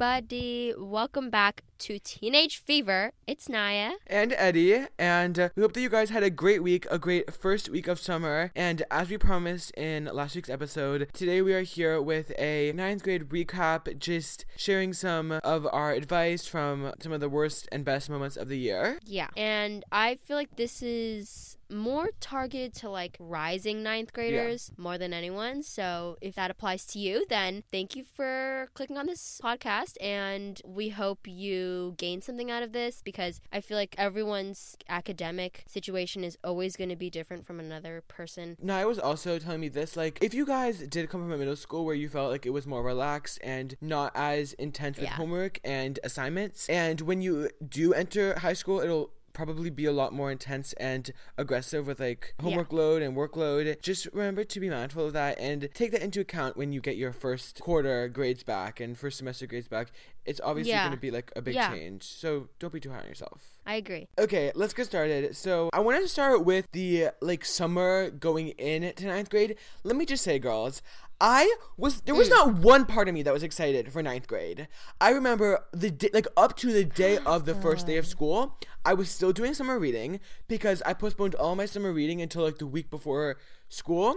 everybody. Welcome back to Teenage Fever. It's Naya. and Eddie, and uh, we hope that you guys had a great week, a great first week of summer. And as we promised in last week's episode, today we are here with a ninth grade recap, just sharing some of our advice from some of the worst and best moments of the year. Yeah. And I feel like this is more targeted to like rising ninth graders more than anyone. So if that applies to you, then thank you for clicking on this podcast. And we hope you gain something out of this because I feel like everyone's academic situation is always going to be different from another person. No, I was also telling me this like, if you guys did come from a middle school where you felt like it was more relaxed and not as intense with Yeah. homework and assignments, and when you do enter high school, it'll probably be a lot more intense and aggressive with like homework load and workload. Just remember to be mindful of that and take that into account when you get your first quarter grades back and first semester grades back. It's obviously Yeah. going to be like a big Yeah. change. So don't be too hard on yourself. I agree. Okay, let's get started. So I wanted to start with the like summer going in to ninth grade. Let me just say, girls, I was there was Mm. not one part of me that was excited for ninth grade. I remember the day, like up to the day of the first day of school, I was still doing summer reading because I postponed all my summer reading until like the week before school.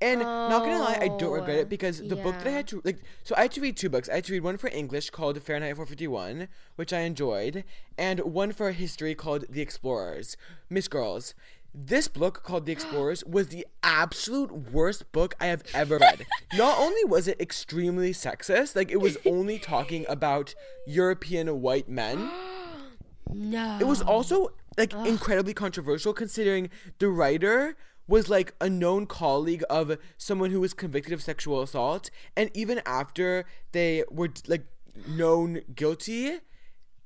And not gonna lie, I don't regret Oh, it because the book that I had to like so I had to read two books. I had to read one for English called Fahrenheit 451, which I enjoyed, and one for history called The Explorers. Miss Girls, this book called The Explorers was the absolute worst book I have ever read. Not only was it extremely sexist, like it was only talking about European white men. No. It was also like incredibly controversial considering the writer was like a known colleague of someone who was convicted of sexual assault and even after they were like known guilty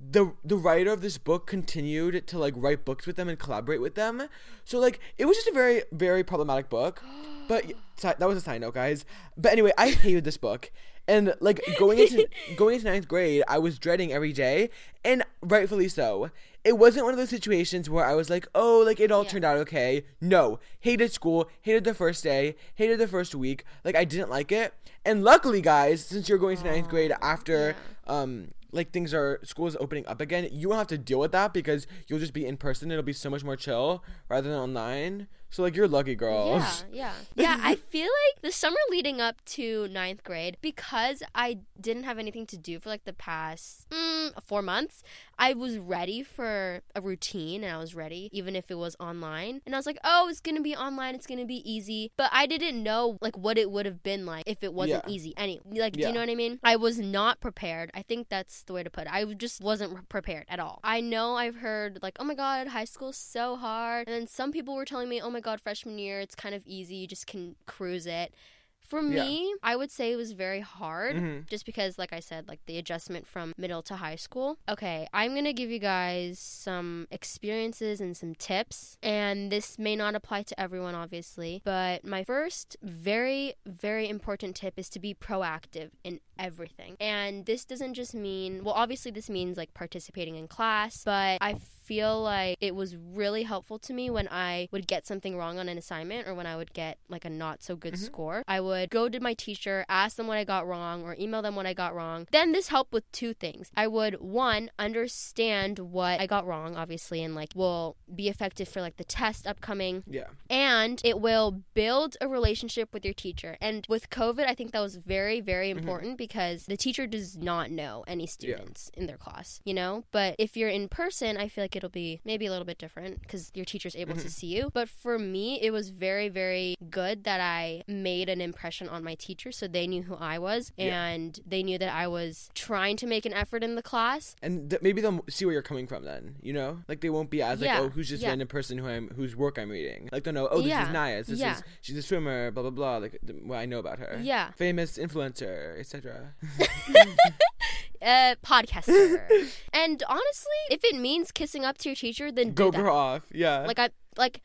the the writer of this book continued to like write books with them and collaborate with them. So like it was just a very very problematic book. But that was a side note guys. But anyway i hated this book and like going into going into ninth grade i was dreading every day and rightfully so. It wasn't one of those situations where i was like oh like it all Yeah. turned out okay. No. Hated school hated the first day hated the first week. Like i didn't like it. And luckily guys since you're going to ninth grade after um like things are school is opening up again you won't have to deal with that because you'll just be in person. It'll be so much more chill rather than online so like you're lucky girls Yeah, yeah. Yeah, I feel like the summer leading up to ninth grade, because I didn't have anything to do for like the past mm, four months, I was ready for a routine and I was ready, even if it was online. And I was like, oh, it's going to be online, it's going to be easy. But I didn't know like what it would have been like if it wasn't Yeah. easy. Any, like, do you know what I mean? I was not prepared. I think that's the way to put it. I just wasn't prepared at all. I know I've heard like, oh my God, high school's so hard. And then some people were telling me, oh my God, freshman year, it's kind of easy. You just can cruise it. For Yeah. me, I would say it was very hard Mhm. just because, like I said, like the adjustment from middle to high school. Okay, I'm gonna give you guys some experiences and some tips, and this may not apply to everyone, obviously, but my first very, very important tip is to be proactive in everything. And this doesn't just mean, well, obviously, this means like participating in class, but I feel like it was really helpful to me when I would get something wrong on an assignment or when I would get like a not so good mm-hmm. score. I would go to my teacher, ask them what I got wrong, or email them what I got wrong. Then this helped with two things. I would, one, understand what I got wrong, obviously, and like will be effective for like the test upcoming yeah and it will build a relationship with your teacher. And with COVID, I think that was very, very mm-hmm. important because the teacher does not know any students in their class, you know? But if you're in person, I feel like it'll be maybe a little bit different because your teacher's able to mm-hmm. see you. But for me, it was very, very good that I made an impression on my teacher so they knew who I was Yeah. and they knew that I was trying to make an effort in the class. and th- maybe they'll see where you're coming from then you know like they won't be as like oh who's this yeah. random person who i'm whose work i'm reading like they'll know oh this Yeah, is Naya this yeah. is she's a swimmer blah blah blah like th- what i know about her Yeah. famous influencer etc Uh, podcaster. and honestly, if it means kissing up to your teacher, then go do that. off yeah Like I like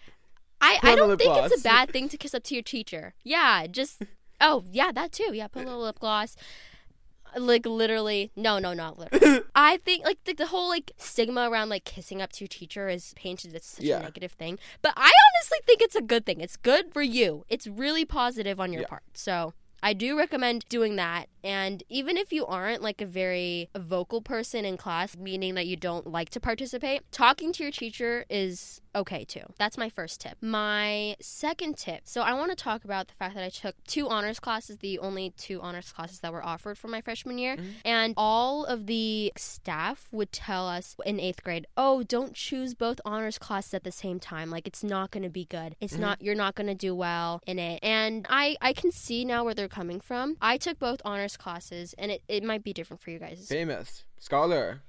I I don't think it's a bad thing to kiss up to your teacher. Yeah, just oh yeah, that too. Yeah, put a little lip gloss. Like literally, no, no, not literally. I think like the, the whole like stigma around like kissing up to your teacher is painted as such Yeah. a negative thing. But I honestly think it's a good thing. It's good for you. It's really positive on your Yeah. part. So I do recommend doing that. And even if you aren't like a very vocal person in class, meaning that you don't like to participate, talking to your teacher is okay too. That's my first tip. My second tip so I want to talk about the fact that I took two honors classes, the only two honors classes that were offered for my freshman year. Mm-hmm. And all of the staff would tell us in eighth grade, oh, don't choose both honors classes at the same time. Like, it's not going to be good. It's not, you're not going to do well in it. And I, I can see now where they're coming from. I took both honors classes, and it, it might be different for you guys. Famous scholar,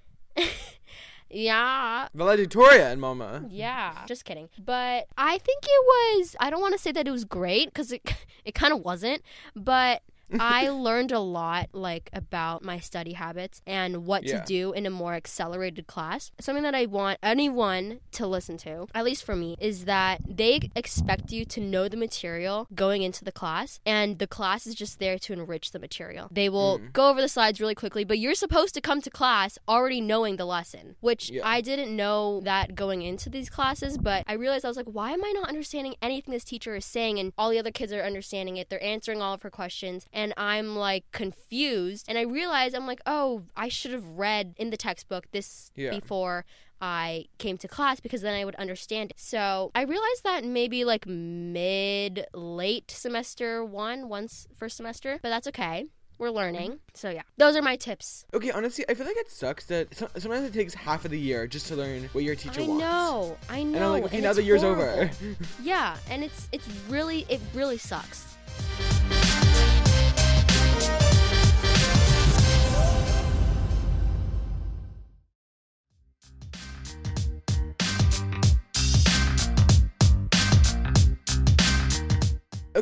Yeah. valedictorian, mama. Yeah, just kidding. But I think it was, I don't want to say that it was great because it, it kind of wasn't, but I learned a lot like about my study habits and what Yeah. to do in a more accelerated class. Something that I want anyone to listen to, at least for me, is that they expect you to know the material going into the class and the class is just there to enrich the material. They will Mm. go over the slides really quickly, but you're supposed to come to class already knowing the lesson, which Yeah. I didn't know that going into these classes, but I realized I was like, why am I not understanding anything this teacher is saying? And all the other kids are understanding it. They're answering all of her questions. And I'm like confused. And I realized I'm like, oh, I should have read in the textbook this Yeah. before. I came to class because then I would understand it. So I realized that maybe like mid late semester one, once first semester, but that's okay. We're learning. Mm-hmm. So yeah, those are my tips. Okay, honestly, I feel like it sucks that so- sometimes it takes half of the year just to learn what your teacher I wants. know, I know. And I'm like, okay, and now the year's horrible. over. Yeah, and it's it's really it really sucks.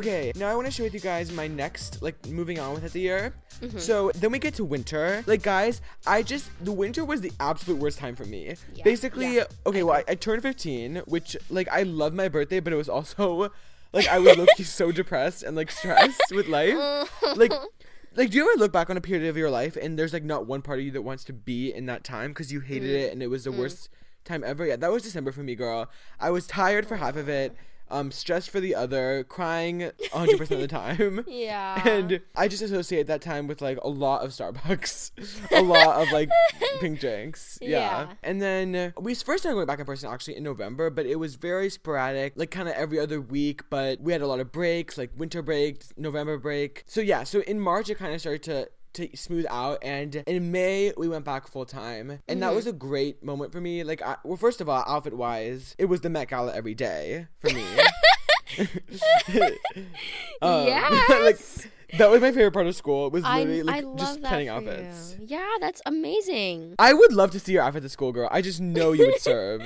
Okay, now I want to share with you guys my next, like, moving on with it the year. Mm-hmm. So then we get to winter. Like, guys, I just, the winter was the absolute worst time for me. Yeah, Basically, yeah, okay, well, I, I turned 15, which, like, I love my birthday, but it was also, like, I was low-key so depressed and, like, stressed with life. Like, like, do you ever look back on a period of your life and there's, like, not one part of you that wants to be in that time because you hated Mm. it and it was the worst time ever? Yeah, that was December for me, girl. I was tired for half of it. Um, stressed for the other, crying 100% of the time. Yeah. And I just associate that time with like a lot of Starbucks, a lot of like pink drinks. Yeah. Yeah. And then we first started going back in person actually in November, but it was very sporadic, like kind of every other week. But we had a lot of breaks, like winter break, November break. So yeah, so in March it kind of started to. To smooth out, and in May we went back full time, and that was a great moment for me. Like, I, well, first of all, outfit wise, it was the Met Gala every day for me. Um, Yes. like that was my favorite part of school. It was I, like I just planning outfits. You. Yeah, that's amazing. I would love to see your outfit at school, girl. I just know you would serve.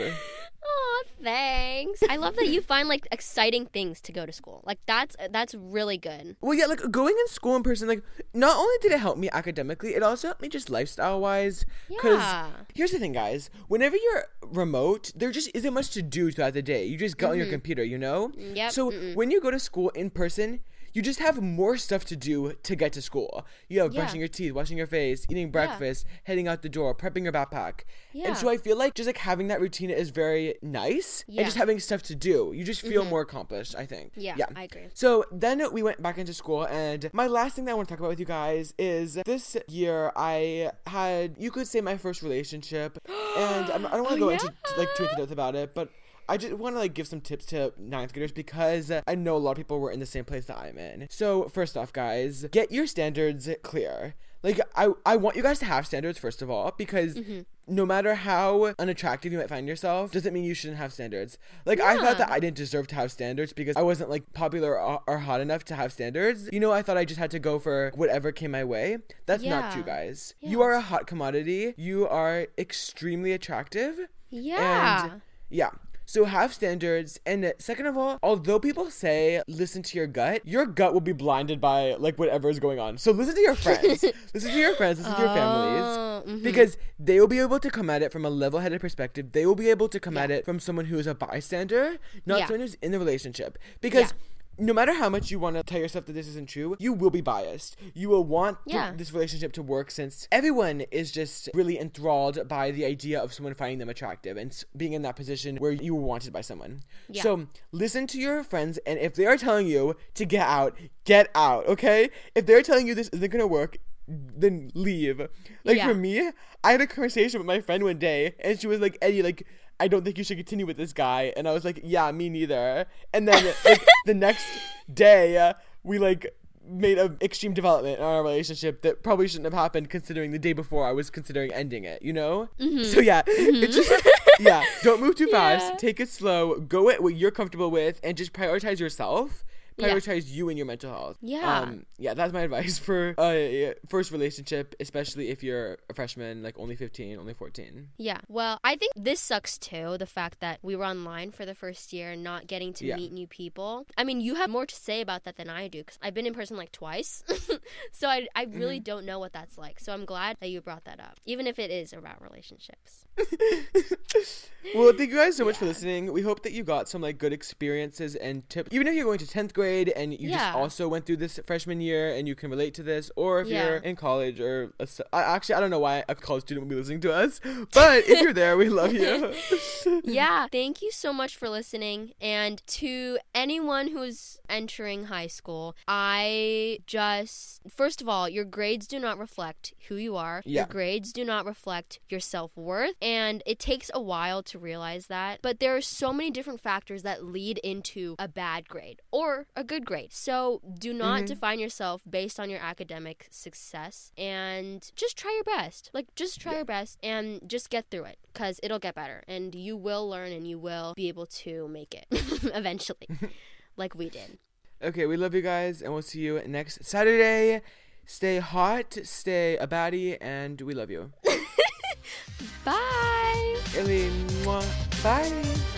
Thanks. I love that you find like exciting things to go to school. Like that's that's really good. well, yeah, like going in school in person, like not only did it help me academically, it also helped me just lifestyle wise. Yeah. here's the thing, guys. Whenever you're remote, there just isn't much to do throughout the day. You just get on your computer, you know. Mm-hmm. Yep, So when you go to school in person. You just have more stuff to do to get to school. You have Yeah. brushing your teeth, washing your face, eating breakfast, heading out the door, prepping your backpack. Yeah. And so I feel like just like having that routine is very nice yeah. and just having stuff to do. You just feel mm-hmm. more accomplished, I think. Yeah, Yeah. I agree. So then we went back into school, and my last thing that I want to talk about with you guys is this year I had, you could say, my first relationship, and I'm, I don't want to Oh, go into like too into depth about it, but. I just want to like give some tips to ninth graders because I know a lot of people were in the same place that I'm in. So first off, guys, get your standards clear. Like I, I want you guys to have standards first of all because Mm-hmm. no matter how unattractive you might find yourself, doesn't mean you shouldn't have standards. Like I thought that I didn't deserve to have standards because I wasn't like popular or, or hot enough to have standards. You know, I thought I just had to go for whatever came my way. That's not true, Yeah. guys. You are a hot commodity. You are extremely attractive. Yeah. And yeah. So have standards. And second of all, although people say listen to your gut, your gut will be blinded by like whatever is going on. So listen to your friends. listen to your friends, listen to your families. Oh, mhm. Because they will be able to come at it from a level headed perspective. They will be able to come at it from someone who is a bystander, not Yeah. someone who's in the relationship. Because no matter how much you want to tell yourself that this isn't true, you will be biased. You will want to- Yeah. this relationship to work since everyone is just really enthralled by the idea of someone finding them attractive and being in that position where you were wanted by someone. Yeah. So listen to your friends, and if they are telling you to get out, get out, okay? If they're telling you this isn't gonna work, then leave. Like Yeah. for me, I had a conversation with my friend one day, and she was like, Eddie, like, I don't think you should continue with this guy. And I was like, yeah, me neither. And then like, the next day, uh, we like made an extreme development in our relationship that probably shouldn't have happened considering the day before I was considering ending it, you know? So yeah, it's just, yeah, don't move too Yeah. fast. Take it slow. Go at what you're comfortable with and just prioritize yourself. Yeah. Prioritize you and your mental health. Yeah. Um, yeah, that's my advice for a first relationship, especially if you're a freshman, like only 15, only 14. Yeah. Well, I think this sucks too. The fact that we were online for the first year and not getting to Yeah. meet new people. I mean, you have more to say about that than I do because I've been in person like twice. so I, I really don't know what that's like. So I'm glad that you brought that up, even if it is about relationships. Well, thank you guys so much for listening. We hope that you got some like good experiences and tips. Even if you're going to 10th grade and you Yeah. just also went through this freshman year and you can relate to this, or if Yeah. you're in college or a actually I don't know why a college student would be listening to us, but if you're there, we love you. yeah, thank you so much for listening. And to anyone who's entering high school, I just, first of all, your grades do not reflect who you are. Yeah. Your grades do not reflect your self worth. And it takes a while to realize that. But there are so many different factors that lead into a bad grade or a good grade. So do not mm-hmm. define yourself based on your academic success and just try your best. Like, just try your best and just get through it because it'll get better and you will learn and you will be able to make it eventually, like we did. okay, we love you guys, and we'll see you next Saturday. Stay hot, stay a baddie, and we love you. Bye. Ellie, mwah, bye.